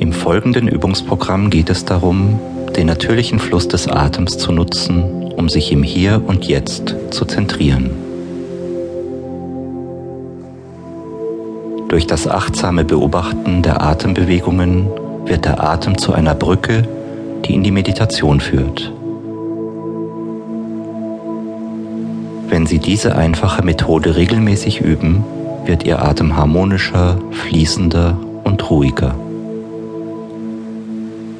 Im folgenden Übungsprogramm geht es darum, den natürlichen Fluss des Atems zu nutzen, um sich im Hier und Jetzt zu zentrieren. Durch das achtsame Beobachten der Atembewegungen wird der Atem zu einer Brücke, die in die Meditation führt. Wenn Sie diese einfache Methode regelmäßig üben, wird Ihr Atem harmonischer, fließender und ruhiger.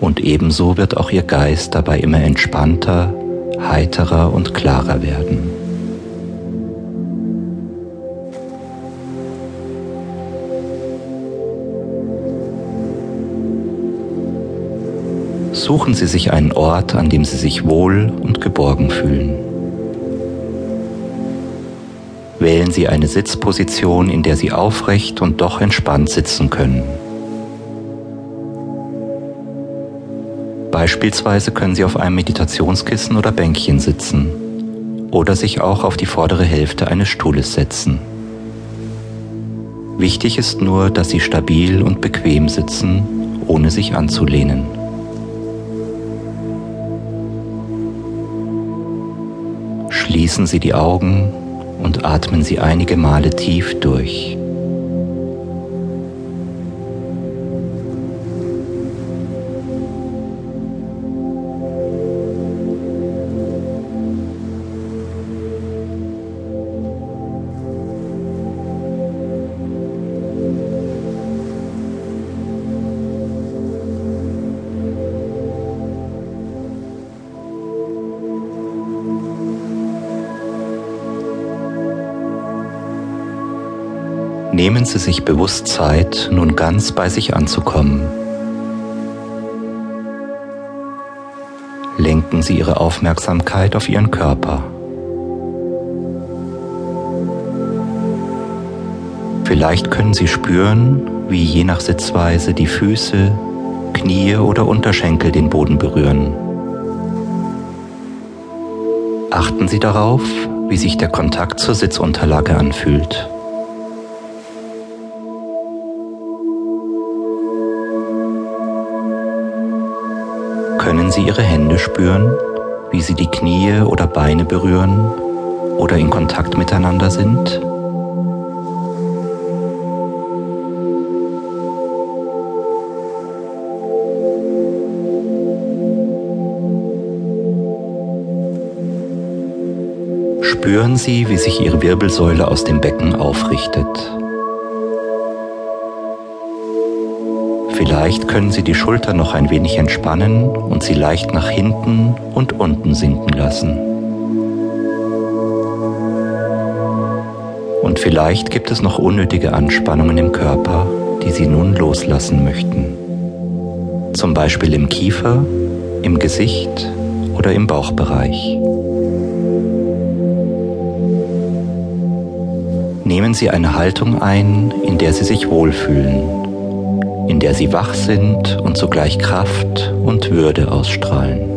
Und ebenso wird auch Ihr Geist dabei immer entspannter, heiterer und klarer werden. Suchen Sie sich einen Ort, an dem Sie sich wohl und geborgen fühlen. Wählen Sie eine Sitzposition, in der Sie aufrecht und doch entspannt sitzen können. Beispielsweise können Sie auf einem Meditationskissen oder Bänkchen sitzen oder sich auch auf die vordere Hälfte eines Stuhles setzen. Wichtig ist nur, dass Sie stabil und bequem sitzen, ohne sich anzulehnen. Schließen Sie die Augen und atmen Sie einige Male tief durch. Nehmen Sie sich bewusst Zeit, nun ganz bei sich anzukommen. Lenken Sie Ihre Aufmerksamkeit auf Ihren Körper. Vielleicht können Sie spüren, wie je nach Sitzweise die Füße, Knie oder Unterschenkel den Boden berühren. Achten Sie darauf, wie sich der Kontakt zur Sitzunterlage anfühlt. Können Sie Ihre Hände spüren, wie sie die Knie oder Beine berühren oder in Kontakt miteinander sind? Spüren Sie, wie sich Ihre Wirbelsäule aus dem Becken aufrichtet. Vielleicht können Sie die Schultern noch ein wenig entspannen und sie leicht nach hinten und unten sinken lassen. Und vielleicht gibt es noch unnötige Anspannungen im Körper, die Sie nun loslassen möchten. Zum Beispiel im Kiefer, im Gesicht oder im Bauchbereich. Nehmen Sie eine Haltung ein, in der Sie sich wohlfühlen in der sie wach sind und zugleich Kraft und Würde ausstrahlen.